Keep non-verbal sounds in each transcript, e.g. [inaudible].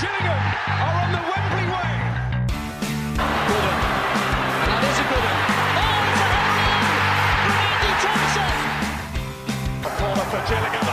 Gillingham are on the Wembley way. Gooden. And that is a good one. Oh, it's a header in from Andy Thompson. A corner for Gillingham.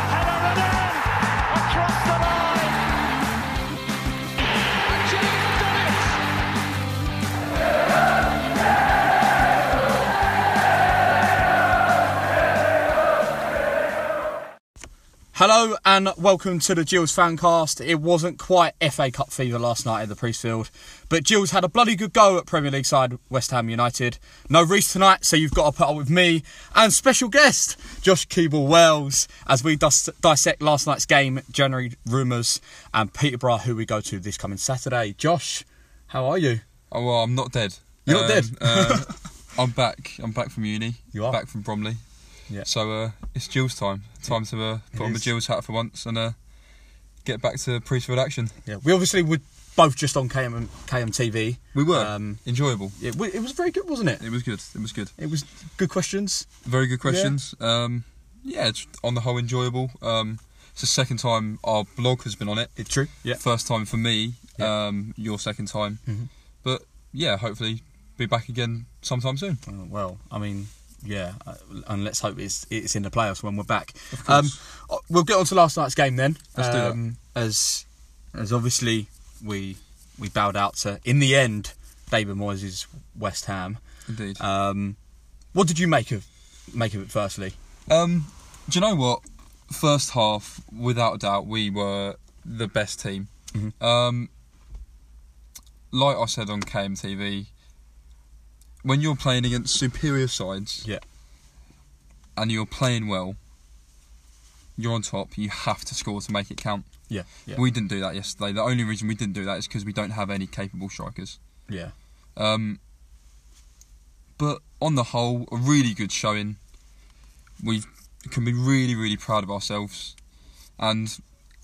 Hello and welcome to the Gills Fancast. It wasn't quite FA Cup fever last night at the Priestfield, but Gills had a bloody good go at Premier League side West Ham United. No Reese tonight, so you've got to put up with me and special guest Josh Keeble Wells as we dis- dissect last night's game, January rumours, and Peterborough, who we go to this coming Saturday. Josh, how are you? Oh well, I'm not dead. You're not dead? uh, [laughs] I'm back. I'm back from uni. You are? back from Bromley. Yeah. So uh, it's Gills' time. Time to uh, put on the is. Gills' hat for once and uh, get back to Priestfield action. Yeah, we obviously were both just on KM, KMTV. We were Um, enjoyable. It, it was very good, wasn't it? It was good. It was good. It was good questions. Very good questions. Um, yeah, it's on the whole enjoyable. Um, it's the second time our blog has been on it. It's true. Yeah. First time for me. Yeah. Um, your second time. Mhm. But yeah, hopefully be back again sometime soon. Uh, well, I mean, yeah, uh, and let's hope it's it's in the playoffs when we're back. Um, uh, we'll get on to last night's game then. Let's do that. um, As as obviously we we bowed out to in the end David Moyes' West Ham. Indeed. Um, what did you make of make of it? Firstly, Um, do you know what? First half, without a doubt, we were the best team. Mhm. Um, like I said on KMTV, when you're playing against superior sides yeah, and you're playing well, you're on top. You have to score to make it count. yeah, yeah, We didn't do that yesterday. The only reason we didn't do that is because we don't have any capable strikers. yeah, Um, but on the whole, a really good showing. We can be really, really proud of ourselves. And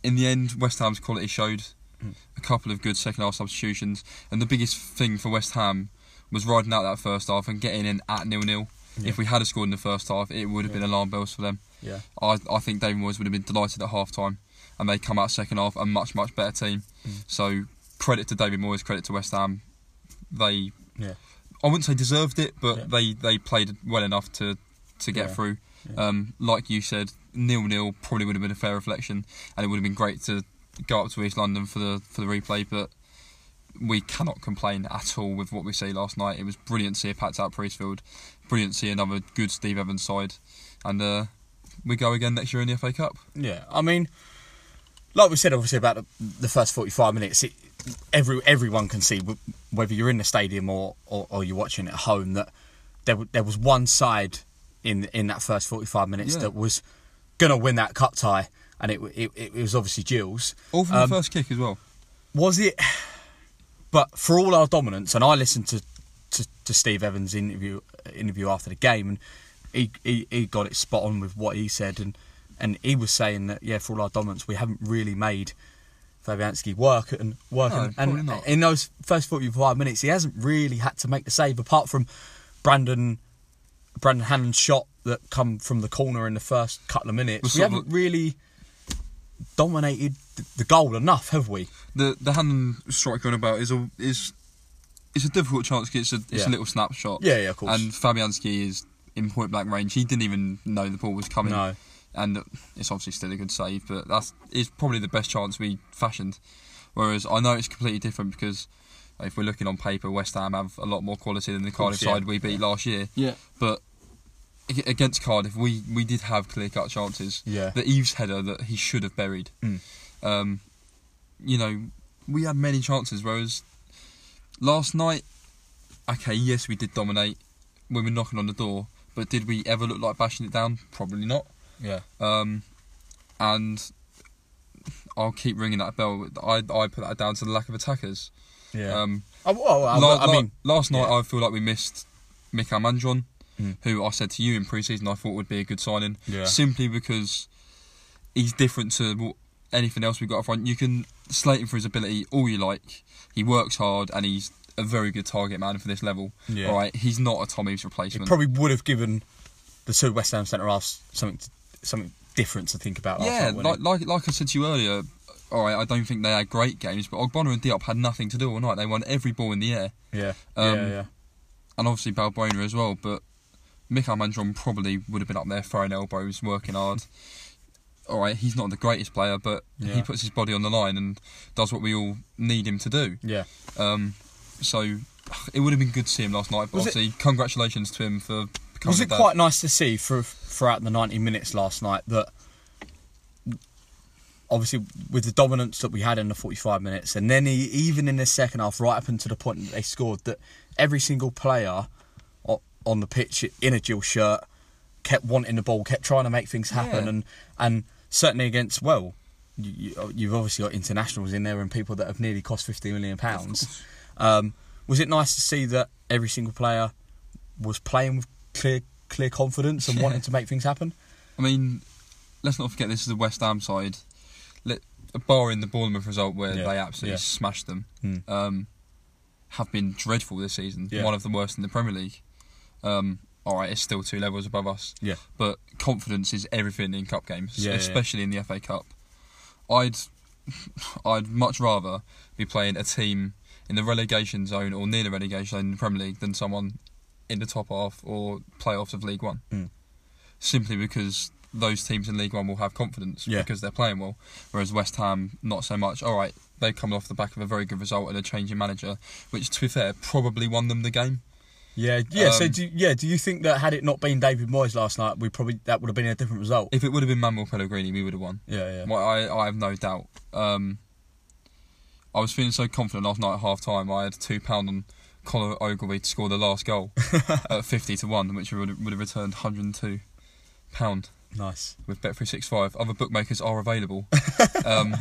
in the end, West Ham's quality showed. Mm. A couple of good second half substitutions, and the biggest thing for West Ham was riding out that first half and getting in at nil nil. Yeah. If we had a scored in the first half, it would have been alarm bells for them. yeah, I, I think David Moyes would have been delighted at half time, and they come out second half a much, much better team. Mm. So credit to David Moyes, credit to West Ham. They yeah, I wouldn't say deserved it, but Yeah. they, they played well enough to to get Yeah. through. Yeah. Um, like you said, nil nil probably would have been a fair reflection, and it would have been great to go up to East London for the for the replay. But we cannot complain at all with what we see last night. It was brilliant to see a packed out Priestfield, brilliant to see another good Steve Evans side, and uh, we go again next year in the FA Cup. yeah. I mean, like we said, obviously about the, the first forty-five minutes, it, every everyone can see whether you're in the stadium or, or, or you're watching at home that there w- there was one side in in that first forty-five minutes Yeah. that was gonna win that cup tie, and it it, it was obviously Gills. All from Um, the first kick as well. Was it? But for all our dominance, and I listened to, to, to Steve Evans' interview interview after the game, and he, he he got it spot on with what he said, and and he was saying that yeah, for all our dominance, we haven't really made Fabianski work and work, No, and, and not. in those first forty five minutes, he hasn't really had to make the save apart from Brandon Brandon Hanlan's shot that come from the corner in the first couple of minutes. We of haven't really dominated the- the goal enough, have we? the the hand strike going about is a is it's a difficult chance. It's a it's Yeah. a little snapshot. Yeah, yeah, of course. And Fabianski is in point blank range. He didn't even know the ball was coming. No. And it's obviously still a good save, but that's is probably the best chance we fashioned. Whereas I know it's completely different because if we're looking on paper, West Ham have a lot more quality than the course, Cardiff yeah. side we beat last year. Yeah. But ag- against Cardiff, we, we did have clear cut chances. Yeah. The Eaves header that he should have buried. Mm. Um, you know, we had many chances. Whereas last night, okay, yes, we did dominate. when We were knocking on the door, but did we ever look like bashing it down? Probably not. Yeah. Um, and I'll keep ringing that bell. I I put that down to the lack of attackers. Yeah. Um, Oh, well, I, La- I la- mean, last night yeah. I feel like we missed Mikael Mandron, Mm. who I said to you in pre-season I thought would be a good signing, Yeah. simply because he's different to what- anything else we've got up front. You can slate him for his ability all you like. He works hard and he's a very good target man for this level. Yeah. All right, he's not a Tom Eaves replacement. probably would have given the two West Ham centre halves something to, something different to think about. yeah, night, like, like like I said to you earlier, all right, I don't think they had great games, but Ogbonna and Diop had nothing to do all night. They won every ball in the air, Yeah, Um, yeah, yeah. and obviously Balbuena as well. But Mikael Mandron probably would have been up there throwing elbows, working hard. All right, he's not the greatest player, but Yeah. he puts his body on the line and does what we all need him to do. Yeah. Um, so it would have been good to see him last night. But Was it- obviously, congratulations to him for becoming Was it quite nice to see for, throughout the 90 minutes last night that obviously with the dominance that we had in the 45 minutes and then he, even in the second half right up until the point that they scored that every single player on the pitch in a Jill shirt kept wanting the ball kept trying to make things happen Yeah. and and certainly against well you, you've obviously got internationals in there and people that have nearly cost 50 million pounds um, was it nice to see that every single player was playing with clear clear confidence and Yeah. wanting to make things happen. I mean, let's not forget this is the West Ham side. Let, barring the Bournemouth result where Yeah, they absolutely yeah. smashed them, Hmm. um, have been dreadful this season. One of the worst in the Premier League. Um, all right, it's still two levels above us. Yeah. But confidence is everything in cup games, Yeah, yeah, yeah. especially in the FA Cup. I'd, [laughs] I'd much rather be playing a team in the relegation zone or near the relegation zone in the Premier League than someone in the top half or playoffs of League One. Mm. Simply because those teams in League One will have confidence Yeah. because they're playing well, whereas West Ham not so much. All right, they come off the back of a very good result and a change in manager, which to be fair probably won them the game. Yeah, yeah. so Um, do yeah, do you think that had it not been David Moyes last night, we probably that would have been a different result? If it would have been Manuel Pellegrini, we would have won. Yeah, yeah. I, I have no doubt. Um, I was feeling so confident last night at half time. I had two pound on Conor Ogilvie to score the last goal [laughs] at fifty to one, which would have, would have returned hundred and two pound Nice. with Bet three six five. Other bookmakers are available. [laughs] um,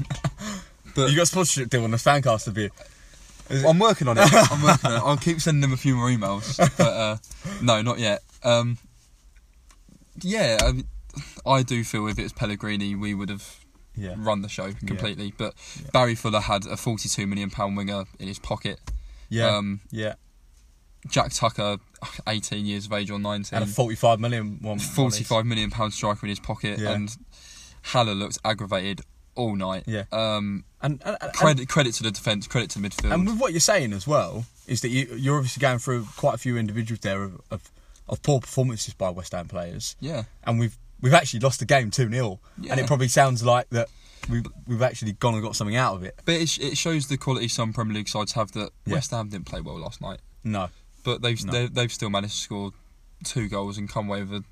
[laughs] but You got a sponsorship deal on the fancast to be. I'm working on it. [laughs] I'm working on it. I'll keep sending them a few more emails, [laughs] but uh, no, not yet. Um, yeah, I, I do feel if it was Pellegrini, we would have Yeah. run the show completely. But Barry Fuller had a 42 million pound winger in his pocket. Yeah. Um, yeah. Jack Tucker, 18 years of age or 19, And a 45 million one. 45 million pound striker in his pocket, Yeah. and Haller looked aggravated all night. Yeah. Um, And, and, and, credit credit to the defence, credit to midfield. and with what you're saying as well is that you, you're obviously going through quite a few individuals there of, of, of poor performances by West Ham players. yeah. and we've we've actually lost the game 2 0 and it probably sounds like that we've we've actually gone and got something out of it. But it, it shows the quality some Premier League sides have that Yeah. West Ham didn't play well last night, No. but they've No. they, they've still managed to score two goals and come away with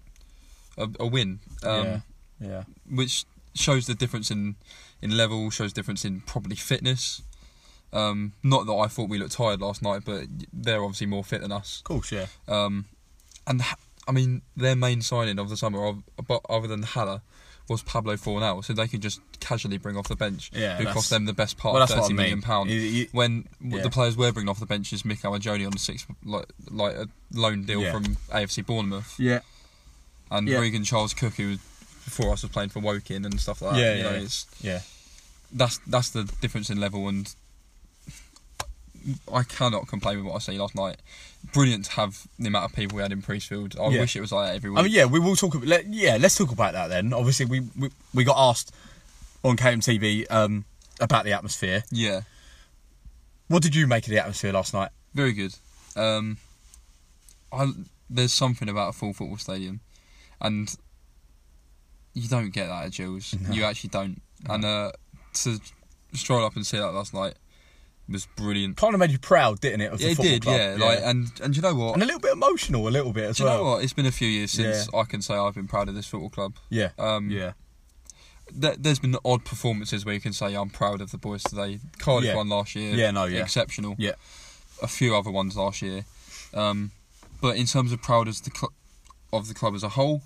a, a, a win, um, yeah. Yeah. which shows the difference in in level, shows difference in probably fitness. Um, not that I thought we looked tired last night, but they're obviously more fit than us. Of course, yeah. Um, and ha- I mean, their main signing of the summer, of, other than Haller, was Pablo Fornal, so they could just casually bring off the bench. Yeah, who cost them the best part well, of what I thirty million mean. pound. You- you- when yeah. the players we're bringing off the bench is Mikael Ndjoli on the six, like, like a loan deal Yeah. from AFC Bournemouth, Yeah. and Yeah. Regan Charles Cook, who before us was playing for Woking and stuff like that. Yeah, you yeah, know, yeah. it's Yeah. that's that's the difference in level, and I cannot complain with what I see last night. Brilliant to have the amount of people we had in Priestfield. I Yeah. wish it was like that every week. I mean, yeah, we will talk. About, let, yeah, let's talk about that then. Obviously, we we, we got asked on KMTV um, about the atmosphere. yeah. What did you make of the atmosphere last night? Very good. Um, I, there's something about a full football stadium, and you don't get that at Gills. No. You actually don't. And uh, to stroll up and see that last night was brilliant. Kind of made you proud, didn't it? It did, club? yeah. Like, and and you know what? and a little bit emotional, a little bit as Do you well. know what? It's been a few years since Yeah. I can say I've been proud of this football club. Yeah, Um, yeah, There, there's been odd performances where you can say I'm proud of the boys today. Cardiff Yeah. won last year. Yeah, no, yeah. Exceptional. yeah, a few other ones last year. Um, but in terms of proud as the cl- of the club as a whole,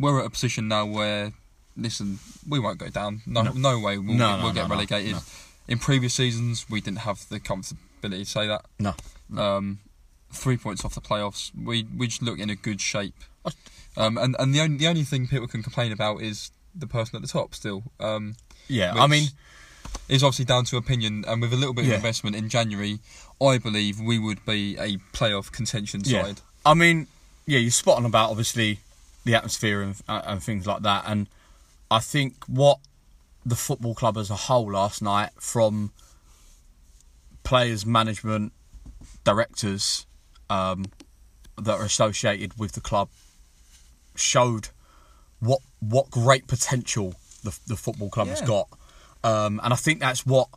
we're at a position now where, listen, we won't go down. No, No. no, way we'll, No, we'll get relegated. In previous seasons, we didn't have the comfortability to say that. no, Um, three points off the playoffs. We we just look in a good shape. Um, and and the only the only thing people can complain about is the person at the top. Still, um, yeah. which I mean, is obviously down to opinion. And with a little bit Yeah. of investment in January, I believe we would be a playoff contention yeah. side. I mean, yeah. You're spot on about obviously the atmosphere and uh, and things like that. And I think what the football club as a whole last night from players, management, directors um, that are associated with the club showed what what great potential the, the football club has got, um, and I think that's what.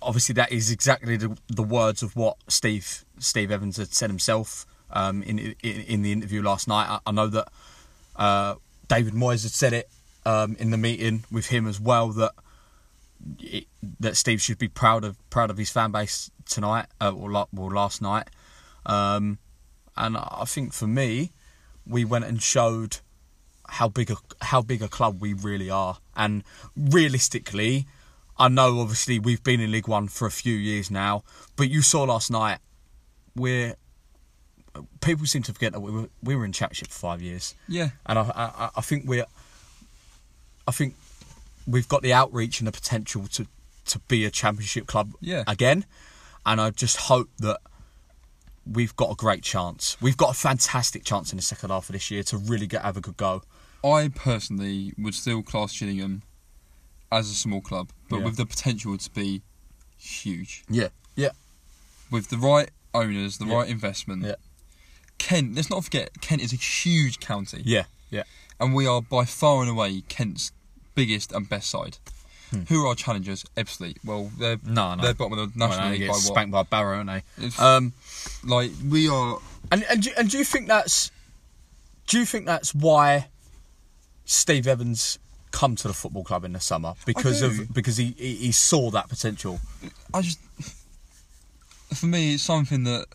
Obviously, that is exactly the, the words of what Steve Steve Evans had said himself um, in, in in the interview last night. I, I know that uh, David Moyes had said it um, in the meeting with him as well that it, that Steve should be proud of proud of his fan base tonight uh, or, or last night. Um, and I think for me, we went and showed how big a how big a club we really are. And realistically, I know obviously we've been in League One for a few years now, but you saw last night we're people seem to forget that we were we were in Championship for five years Yeah. and I, I, I think we're, I think we've got the outreach and the potential to, to be a championship club Yeah. again, and I just hope that we've got a great chance. We've got a fantastic chance in the second half of this year to really get have a good go. I personally would still class Gillingham as a small club, but Yeah. with the potential to be huge. Yeah, yeah, With the right owners, the Yeah. right investment. Yeah. Kent, let's not forget, Kent is a huge county. yeah, yeah. And we are by far and away Kent's biggest and best side. Hmm. Who are our challengers? Ebbsfleet. Well, they're No, no. they're bottom of the National Well, League by what? spanked by Barrow, aren't they? It's- Um, Like we are. and and do, and do you think that's do you think that's why Steve Evans come to the football club in the summer because of because he, he he saw that potential? I just. For me, it's something that.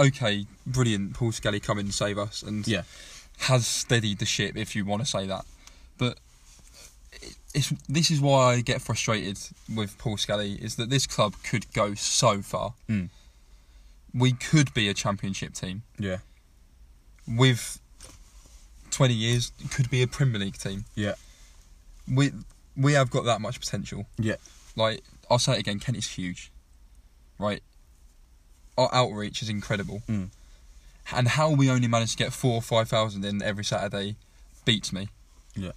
Okay, brilliant. Paul Scally come in and save us, and Yeah. has steadied the ship, if you want to say that. But it's this is why I get frustrated with Paul Scally is that this club could go so far. Mm. We could be a championship team Yeah. with twenty years. Could be a Premier League team. Yeah. We we have got that much potential. Yeah. Like I'll say it again, Kent is huge, right? Our outreach is incredible, Mm. and how we only managed to get four or five thousand in every Saturday beats me. Yeah.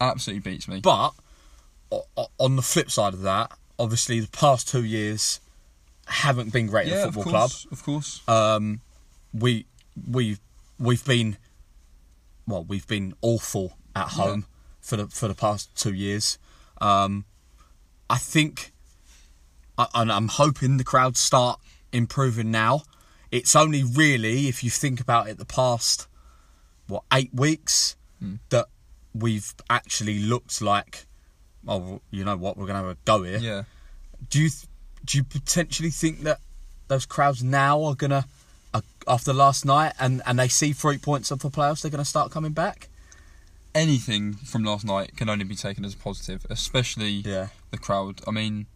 Absolutely beats me. But o- o- on the flip side of that, obviously the past two years haven't been great yeah, at the of football club. of course. Um, we we we've been well, we've been awful at Yeah. home for the for the past two years. Um, I think, I, and I'm hoping the crowds start improving now. It's only really if you think about it, the past what eight weeks Hmm. that we've actually looked like. Oh, you know what? We're gonna have a go here Yeah. do you th- do you potentially think that those crowds now are gonna uh, after last night and and they see three points of the playoffs they're gonna start coming back Anything from last night can only be taken as a positive, especially yeah the crowd. I mean,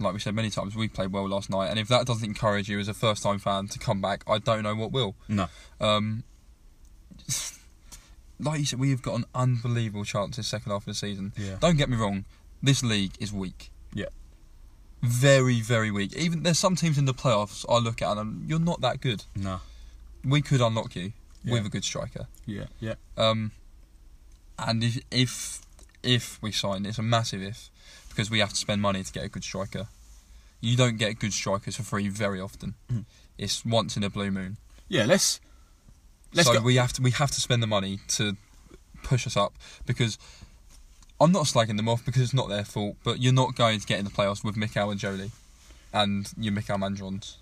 like we said many times, we played well last night, and if that doesn't encourage you as a first-time fan to come back, I don't know what will. no Um, [laughs] like you said, we have got an unbelievable chance this second half of the season. Yeah. Don't get me wrong, this league is weak. Yeah. Very, very weak. Even there's some teams in the playoffs I look at and you're not that good. no We could unlock you with a good striker. yeah yeah Um, and if if if we sign, it's a massive if, because we have to spend money to get a good striker. You don't get good strikers for free very often. Mm. It's once in a blue moon. yeah let's let's so go we have to we have to spend the money to push us up because I'm not slagging them off because it's not their fault. But you're not going to get in the playoffs with Mikael Ndjoli and your Mikael Mandrons.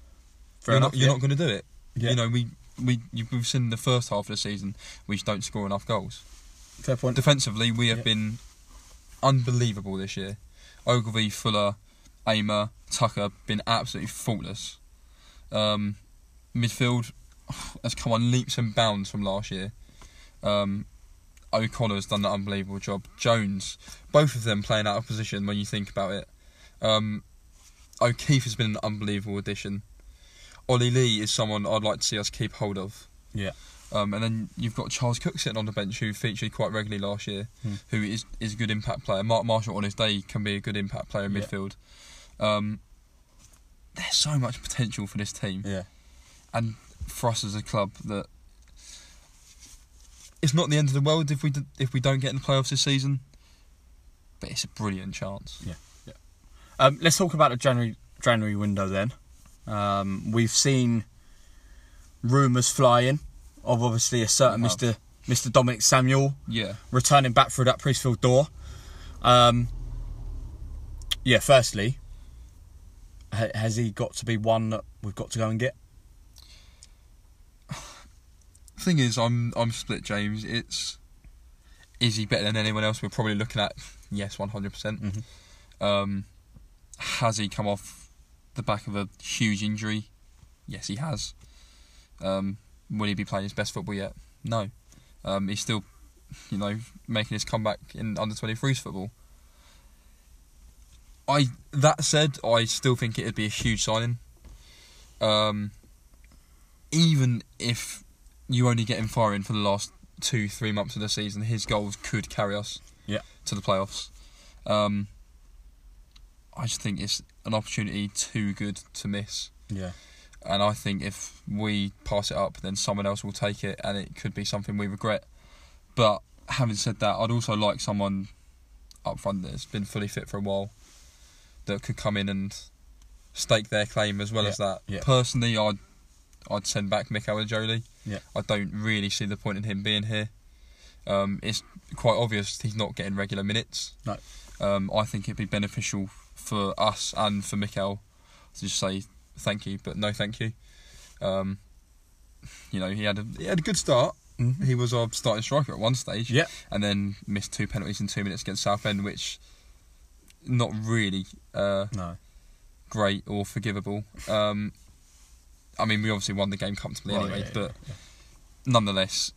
Fair you're enough, not you're yeah. not going to do it. Yeah. You know we we we've seen the first half of the season we just don't score enough goals. fair point Defensively, we have Yeah. been unbelievable this year. Ogilvie, Fuller, Ehmer, Tucker been absolutely faultless. Um, midfield [sighs] has come on leaps and bounds from last year. Um, O'Connor's done an unbelievable job. Jones, both of them playing out of position when you think about it. Um, O'Keefe has been an unbelievable addition. Ollie Lee is someone I'd like to see us keep hold of. yeah Um, and then you've got Charles Cook sitting on the bench who featured quite regularly last year, Hmm. who is is a good impact player. Mark Marshall on his day can be a good impact player in Yeah. midfield. Um, there's so much potential for this team, yeah and for us as a club that it's not the end of the world if we d- if we don't get in the playoffs this season. but it's a brilliant chance. Yeah, yeah. Um, let's talk about the January January window then. Um, we've seen rumours flying of obviously a certain. Mr. Mr. Dominic Samuel Yeah. returning back through that Priestfield door. Um, yeah, firstly, ha- has he got to be one that we've got to go and get? [sighs] Thing is, I'm I'm split, James. It's is he better than anyone else? We're probably looking at yes, 100. percent Mhm. Um, has he come off the back of a huge injury? Yes, he has. Um, will he be playing his best football yet? No. Um, he's still, you know, making his comeback in under 23s football. I that said, I still think it'd be a huge signing. Um, even if you only get him firing for the last two, three months of the season, his goals could carry us Yeah. to the playoffs. Um, I just think it's an opportunity too good to miss. Yeah. And I think if we pass it up, then someone else will take it, and it could be something we regret. But having said that, I'd also like someone up front that's been fully fit for a while that could come in and stake their claim as well Yeah, as that. yeah. Personally, I'd I'd send back Mikel Ndjoli. Yeah. I don't really see the point in him being here. Um, it's quite obvious he's not getting regular minutes. No. Um, I think it'd be beneficial for us and for Mikel to just say thank you, but no thank you. Um, you know, he had a he had a good start. Mhm. He was our starting striker at one stage, Yeah. and then missed two penalties in two minutes against Southend, which not really uh, No. great or forgivable. Um, I mean, we obviously won the game comfortably Right, anyway, yeah, yeah, but nonetheless,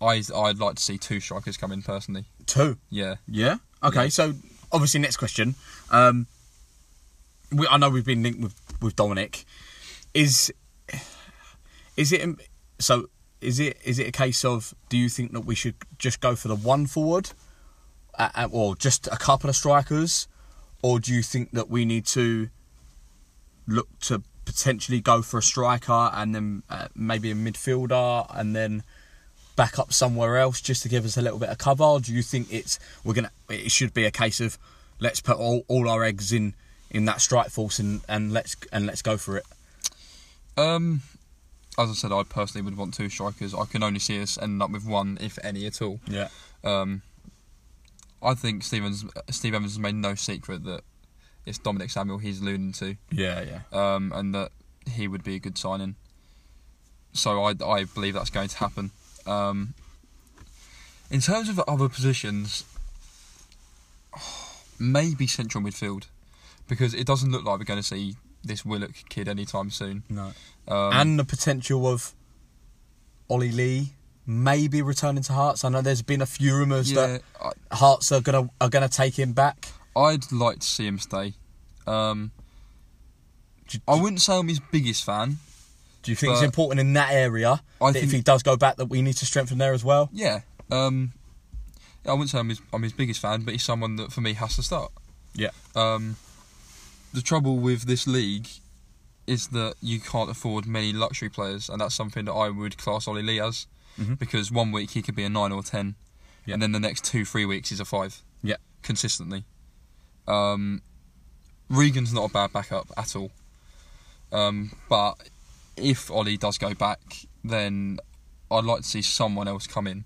I I'd like to see two strikers come in personally. Two. Yeah, Yeah. Okay. Yeah. So obviously, next question. Um, we, I know we've been linked with with Dominic. Is is it so? Is it is it a case of? Do you think that we should just go for the one forward, uh, or just a couple of strikers, or do you think that we need to look to potentially go for a striker and then uh, maybe a midfielder and then back up somewhere else just to give us a little bit of cover? Or do you think it's we're gonna it should be a case of let's put all, all our eggs in in that strike force and, and let's and let's go for it? Um, as I said, I personally would want two strikers. I can only see us ending up with one, if any at all. Yeah. Um, I think Stevens, Steve Evans has made no secret that it's Dominic Samuel he's alluding to, Yeah, yeah. um, and that he would be a good signing. So I, I believe that's going to happen. Um, in terms of other positions, [sighs] maybe central midfield, because it doesn't look like we're going to see this Willock kid anytime soon. No. Um, and the potential of Ollie Lee maybe returning to Hearts. I know there's been a few rumours yeah, that I, Hearts are gonna are gonna take him back. I'd like to see him stay. Um, Do, I wouldn't say I'm his biggest fan. do you think it's important in that area I that if he does go back that we need to strengthen there as well? Yeah. Um, I wouldn't say I'm his, I'm his biggest fan, but he's someone that for me has to start. Yeah. Um, the trouble with this league is that you can't afford many luxury players, and that's something that I would class Ollie Lee as. Mhm. Because one week he could be a nine or ten, Yeah. and then the next two three weeks he's a five. Yeah. Consistently. Um, Regan's not a bad backup at all. Um, but if Ollie does go back, then I'd like to see someone else come in.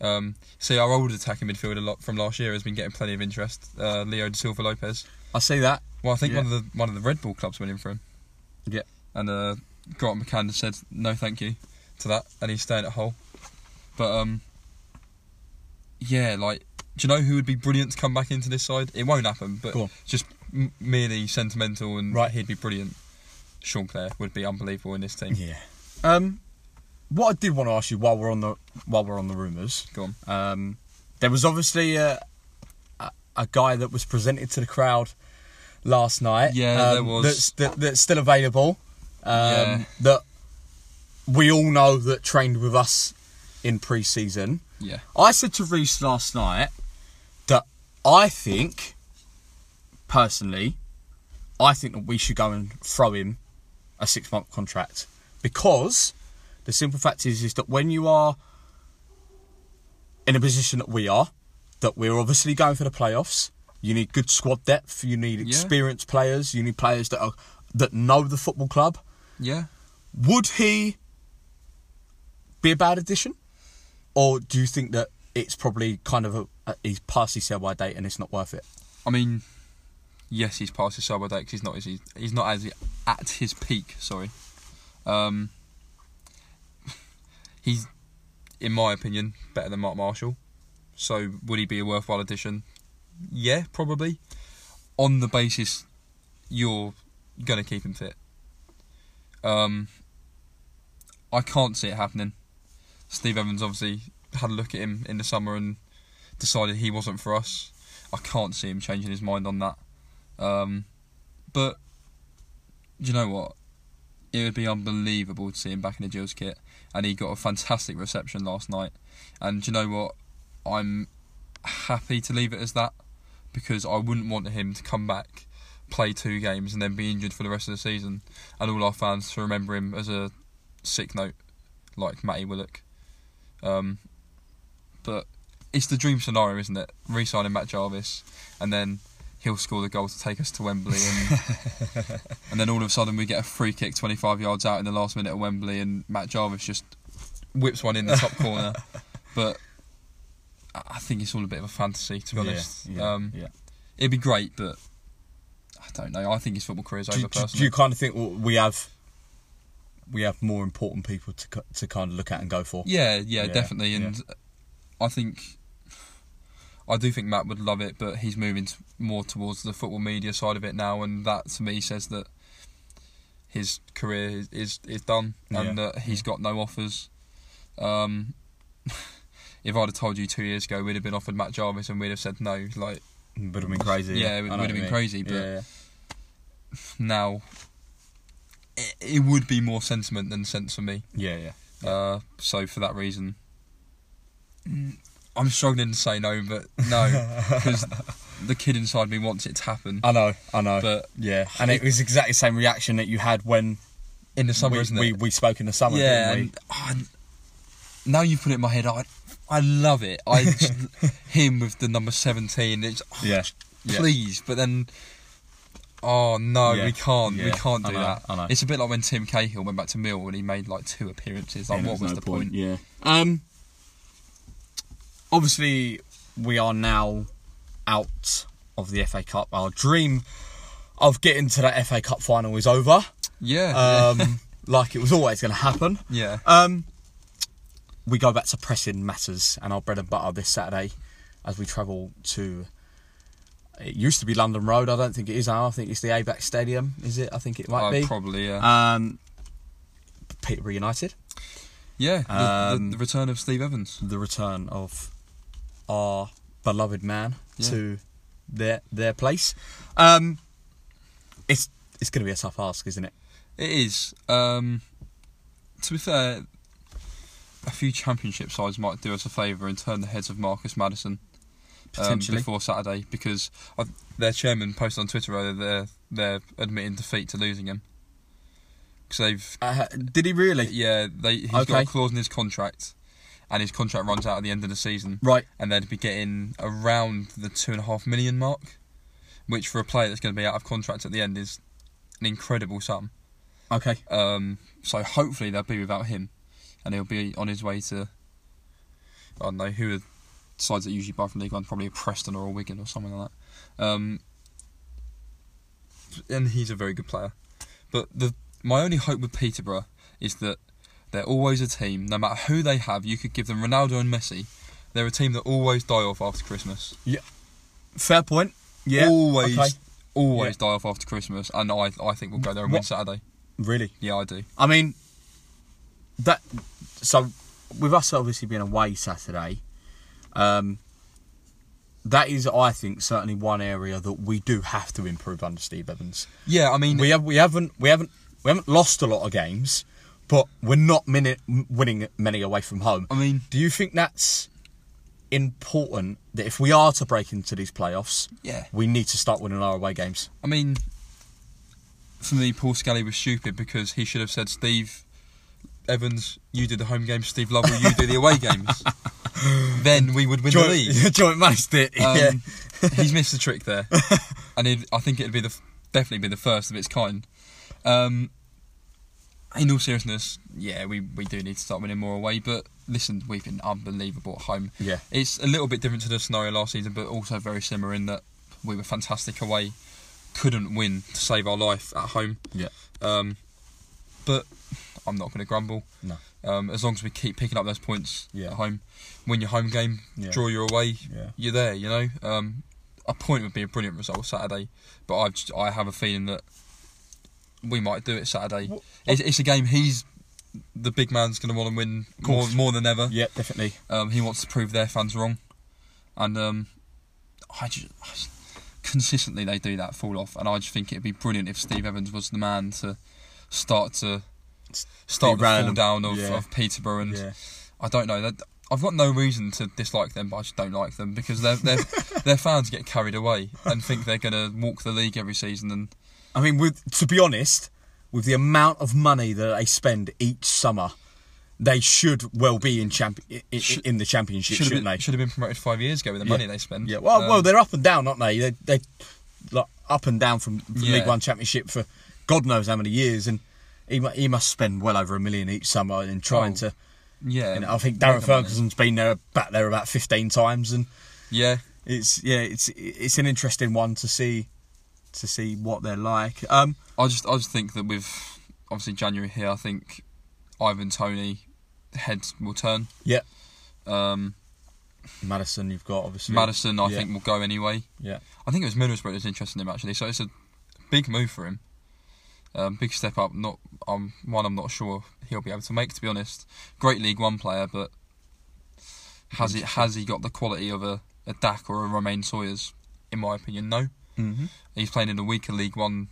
Um, see, our old attacking midfielder lot from last year has been getting plenty of interest. Uh, Leo Da Silva Lopes. I see that. Well, I think Yeah. one of the one of the Red Bull clubs went in for him. Yeah. And uh, Grant McCann said no, thank you to that, and he's staying at Hull. But um, yeah, like, do you know who would be brilliant to come back into this side? It won't happen, but just m- merely sentimental, and Right. he'd be brilliant. Sean Clare would be unbelievable in this team. Yeah. Um, what I did want to ask you while we're on the while we're on the rumours, Go on. um, there was obviously a, a a guy that was presented to the crowd last night. Yeah, um, there was. That's that, that's still available. Um, Yeah. That we all know that trained with us in pre-season. Yeah. I said to Reese last night that I think, personally, I think that we should go and throw him a six month contract because the simple fact is is that when you are in a position that we are, that we're obviously going for the playoffs. You need good squad depth. You need Yeah. experienced players. You need players that are that know the football club. Yeah. Would he be a bad addition, or do you think that it's probably kind of a, a he's past his sell by date and it's not worth it? I mean, yes, he's past his sub date 'cause he's not as he's not as at his peak. Sorry, um, [laughs] he's in my opinion better than Mark Marshall. So would he be a worthwhile addition? Yeah, probably. On the basis you're gonna keep him fit. Um, I can't see it happening. Steve Evans obviously had a look at him in the summer and decided he wasn't for us. I can't see him changing his mind on that. Um, but you know what? It would be unbelievable to see him back in the Gills kit, and he got a fantastic reception last night. And you know what? I'm happy to leave it as that because I wouldn't want him to come back, play two games, and then be injured for the rest of the season, and all our fans to remember him as a sick note like Matty Willock. Um, but it's the dream scenario, isn't it? Re-signing Matt Jarvis, and then he'll score the goal to take us to Wembley, and [laughs] and then all of a sudden we get a free kick 25 yards out in the last minute at Wembley, and Matt Jarvis just whips one in the top corner. [laughs] But I think it's all a bit of a fantasy, to be honest. um, yeah. It'd be great, but I don't know. I think his football career is Do, over. do, personally, do you kind of think well, we have we have more important people to to kind of look at and go for? Yeah, yeah, Yeah, definitely. yeah. And I think I do think Matt would love it, but he's moving t- more towards the football media side of it now, and that to me says that his career is is, is done and Yeah. that he's got no offers. Um, [laughs] if I'd have told you two years ago we'd have been offered Matt Jarvis and we'd have said no, like Would have been crazy. Yeah, it would have been mean. crazy, but- yeah, now it, it would be more sentiment than sense for me. yeah, yeah. yeah. Uh, so for that reason, I'm struggling to say no, but no, [laughs] because the kid inside me wants it to happen. I know, I know. But yeah, and it was exactly the same reaction that you had when in the summer, we, isn't we, it? we spoke in the summer. yeah. And, oh, now you've put it in my head. I, I love it. I just, [laughs] him with the number seventeen. It's oh, yeah, yeah. please, but then. Oh no, Yeah, we can't. We can't do know, that. I know. It's a bit like when Tim Cahill went back to Mill and he made like two appearances. Like, Yeah, what was no the point? Yeah. Um. Obviously, we are now out of the FA Cup. Our dream of getting to that FA Cup final is over. Yeah, Um, [laughs] like it was always going to happen. yeah. Um, we go back to pressing matters and our bread and butter this Saturday as we travel to. It used to be London Road. I don't think it is now. I think it's the ABAX Stadium. Is it? I think it might Uh, be. probably yeah. Um, Peterborough United. yeah, the, um, the, the return of Steve Evans. The return of our beloved man Yeah. to their their place. Um, it's it's going to be a tough ask, isn't it? It is. Um, to be fair, a few championship sides might do us a favour and turn the heads of Marcus Maddison um, before Saturday because i their chairman posted on Twitter earlier they're they're admitting defeat to losing him because they've Uh, did he really? yeah they he's got a clause in his contract and his contract runs out at the end of the season Right. and they'd be getting around the two and a half million mark, which for a player that's going to be out of contract at the end is an incredible sum. Okay. Um, so hopefully they'll be without him, and he'll be on his way to. I don't know who are sides that usually buy from League One, probably a Preston or a Wigan or something like that. Um, and he's a very good player, but the my only hope with Peterborough is that they're always a team. No matter who they have, you could give them Ronaldo and Messi. They're a team that always die off after Christmas. Yeah, fair point. Yeah. always, Okay. always die off after Christmas, and I I think we'll go there and win Saturday. Really. Yeah, I do. I mean, that. So, with us obviously being away Saturday, um, that is, I think, certainly one area that we do have to improve under Steve Evans. Yeah, I mean, We have, we haven't, we haven't, we haven't lost a lot of games, but we're not mini- winning many away from home. I mean, Do you think that's important that if we are to break into these playoffs, yeah. we need to start winning our away games? I mean, for me, Paul Scally was stupid because he should have said, Steve Evans, you do the home games, Steve Lovell, you do the away games. [laughs] then we would win the league. [laughs] joint, joint managed it. Um, yeah. he's missed the trick there, [laughs] and it, I think it'd be the definitely be the first of its kind. Um, in all seriousness, yeah, we, we do need to start winning more away. But listen, we've been unbelievable at home. Yeah. it's a little bit different to the scenario last season, but also very similar in that we were fantastic away, couldn't win to save our life at home. Yeah. Um, but I'm not going to grumble. No. Um, as long as we keep picking up those points Yeah. at home, win your home game, Yeah. draw your away, Yeah. you're there. You know, um, a point would be a brilliant result Saturday, but I just, I have a feeling that we might do it Saturday. Wha- It's, it's a game he's the big man's going to want to win more more than ever. Yeah, definitely. Um, he wants to prove their fans wrong, and um, I just, I just- consistently they do that fall off, and I just think it'd be brilliant if Steve Evans was the man to start to start the Derail fall them. down of, Yeah. of Peterborough, and Yeah. I don't know that. I've got no reason to dislike them, but I just don't like them because their their [laughs] their fans get carried away and think they're going to walk the league every season. And I mean, with to be honest, with the amount of money that they spend each summer, they should well be in champ in, in, Should- in the championship, should shouldn't been they? should have been promoted five years ago with the Yeah. money they spend. Yeah. Well, Um, well, they're up and down, aren't they? They they like up and down from, from Yeah. League One Championship for God knows how many years, and he he must spend well over a million each summer in trying Oh, to. yeah. And I think Darren. Ferguson's been there back there about fifteen times, and Yeah, it's yeah, it's it's an interesting one to see to see what they're like. Um, I just I just think that with obviously January here, I think Ivan Toney heads will turn. yeah, Um, Maddison, you've got obviously Maddison, I Yeah. think, will go anyway. Yeah, I think it was Middlesbrough that was interested in him actually, so it's a big move for him. Um, big step up. Not um, one I'm not sure he'll be able to make. To be honest, great League One player, but has he has he got the quality of a, a Dak or a Romaine Sawyers? In my opinion, no. mm-hmm. He's playing in a weaker League One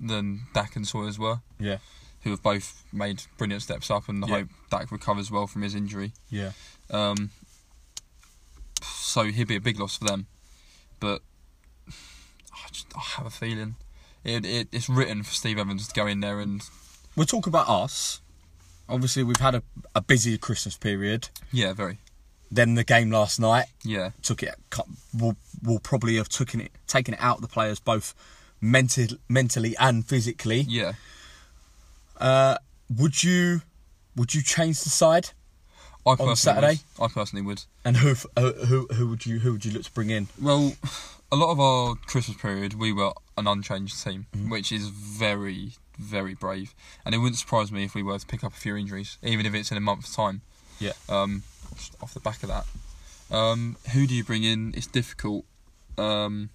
than Dak and Sawyers were, yeah, who have both made brilliant steps up, and I Yeah. hope Dak recovers well from his injury. yeah. Um, so he'd be a big loss for them, but [sighs] I, just, I have a feeling it, it it's written for Steve Evans to go in there and We'll talk about us. Obviously, we've had a, a busy Christmas period. yeah, very Then the game last night yeah, took it. We'll, we'll probably have taken it taken it out of the players both mental, mentally and physically. yeah. Uh, would you would you change the side? I personally Saturday? would. I personally would. And who uh, who who would you who would you look to bring in? Well, a lot of our Christmas period we were an unchanged team, Mm-hmm. which is very very brave, and it wouldn't surprise me if we were to pick up a few injuries, even if it's in a month's time. Yeah. um, just off the back of that. Um, who do you bring in? It's difficult. Um,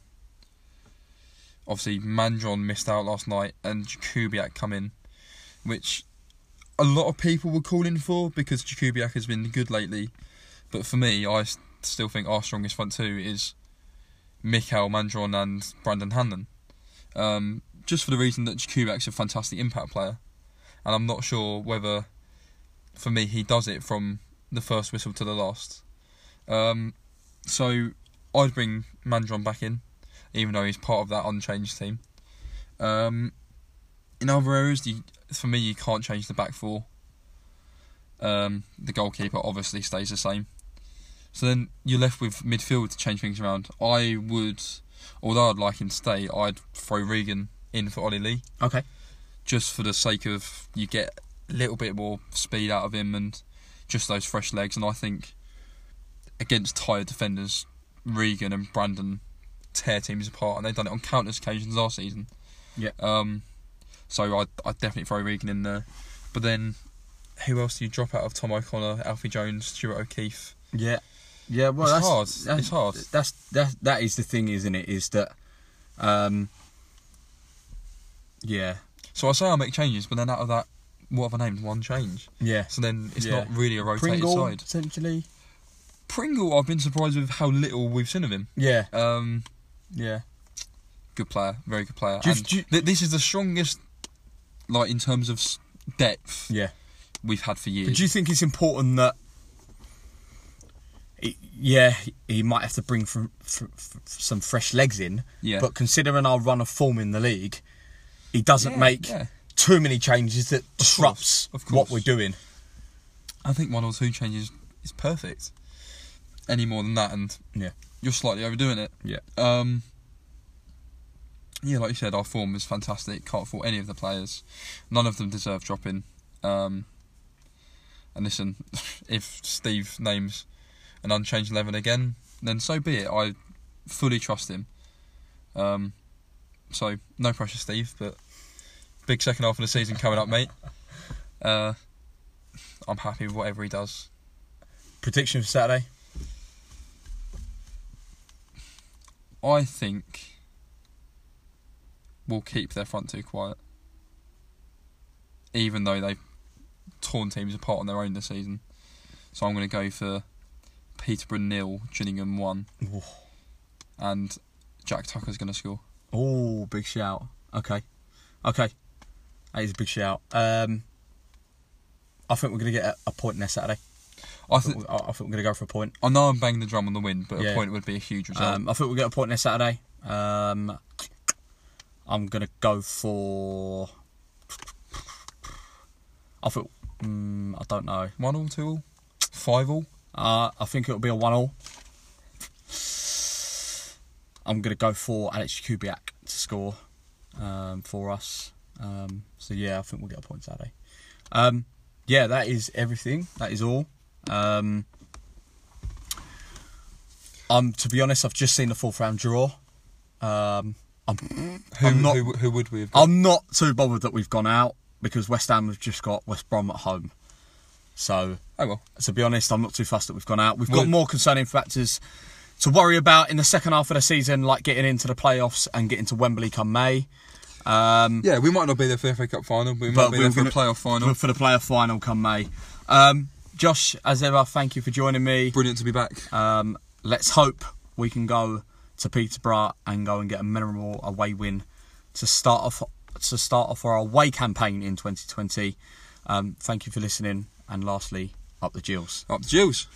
obviously, Mandron missed out last night, and Jakubiak come in, which a lot of people were calling for because Jakubiak has been good lately. But for me, I still think our strongest front two is Mikael Mandron and Brandon Hanlan. Um, just for the reason that Jakubiak's a fantastic impact player, and I'm not sure whether for me, he does it from the first whistle to the last. Um, so I'd bring Mandron back in, even though he's part of that unchanged team. Um, in other areas, you, for me, you can't change the back four. Um, the goalkeeper obviously stays the same. So then you're left with midfield to change things around. I would, although I'd like him to stay, I'd throw Regan in for Ollie Lee Okay. just for the sake of you get a little bit more speed out of him and just those fresh legs. And I think against tired defenders, Regan and Brandon tear teams apart, and they've done it on countless occasions last season. Yeah. Um. So I'd, I'd definitely throw Regan in there. But then, who else do you drop out of Tom O'Connor, Alfie Jones, Stuart O'Keefe? Yeah. Yeah. Well, It's that's hard. That's, It's hard. That's that. That is the thing, isn't it? Is that, um. Yeah. So I say I'll make changes, but then out of that, what have I named? One change. Yeah. So then it's Yeah. not really a rotated Pringle side. essentially. Pringle, I've been surprised with how little we've seen of him. Yeah. Um, Yeah. good player, very good player. Do you- And do you- th- this is the strongest, like in terms of depth, Yeah. we've had for years. But do you think it's important that? He- Yeah, he- might have to bring from, f f some fresh legs in. Yeah. But considering our run of form in the league, he doesn't Yeah, make yeah. too many changes that disrupts of what we're doing. I think one or two changes is perfect. any more than that, and Yeah. you're slightly overdoing it. Yeah. Um, yeah, like you said, our form is fantastic. Can't fault any of the players. None of them deserve dropping. Um, and listen, [laughs] if Steve names an unchanged eleven again, then so be it. I fully trust him. Um, so no pressure, Steve. But big second half of the season coming up, mate. Uh, I'm happy with whatever he does. Prediction for Saturday? I think we'll keep their front two quiet. Even though they've torn teams apart on their own this season. So I'm going to go for Peterborough nil, Gillingham one. Ooh. And Jack Tucker's going to score. Oh, big shout. Okay. Okay. That is a big shout. Um, I think we're going to get a, a point next Saturday. I, I th- think, I I think we're going to go for a point. I know I'm banging the drum on the win, but Yeah. a point would be a huge result. Um, I think we'll get a point next Saturday. Um, I'm going to go for. I think. Mm, I don't know. one all, two all, five all. Uh, I think it'll be a one all. I'm going to go for Alex Jakubiak to score um, for us. Um, so yeah, I think we'll get a point Saturday. Um, yeah, that is everything. That is all. Um, I'm to be honest, I've just seen the fourth round draw. Um, I'm, Who, I'm not. who, who would we have? got? I'm not too bothered that we've gone out because West Ham have just got West Brom at home. So oh well, to be honest, I'm not too fussed that we've gone out. We've got more concerning factors to worry about in the second half of the season, like getting into the playoffs and getting to Wembley come May. Um, yeah, we might not be there for the FA Cup final, but we might but be we're there for gonna- the playoff final. for the playoff final come May. Um, Josh, as ever, thank you for joining me. Brilliant to be back. Um, let's hope we can go to Peterborough and go and get a memorable away win to start off to start off our away campaign in 2020. Um, thank you for listening, and lastly, up the Gills. Up the Gills.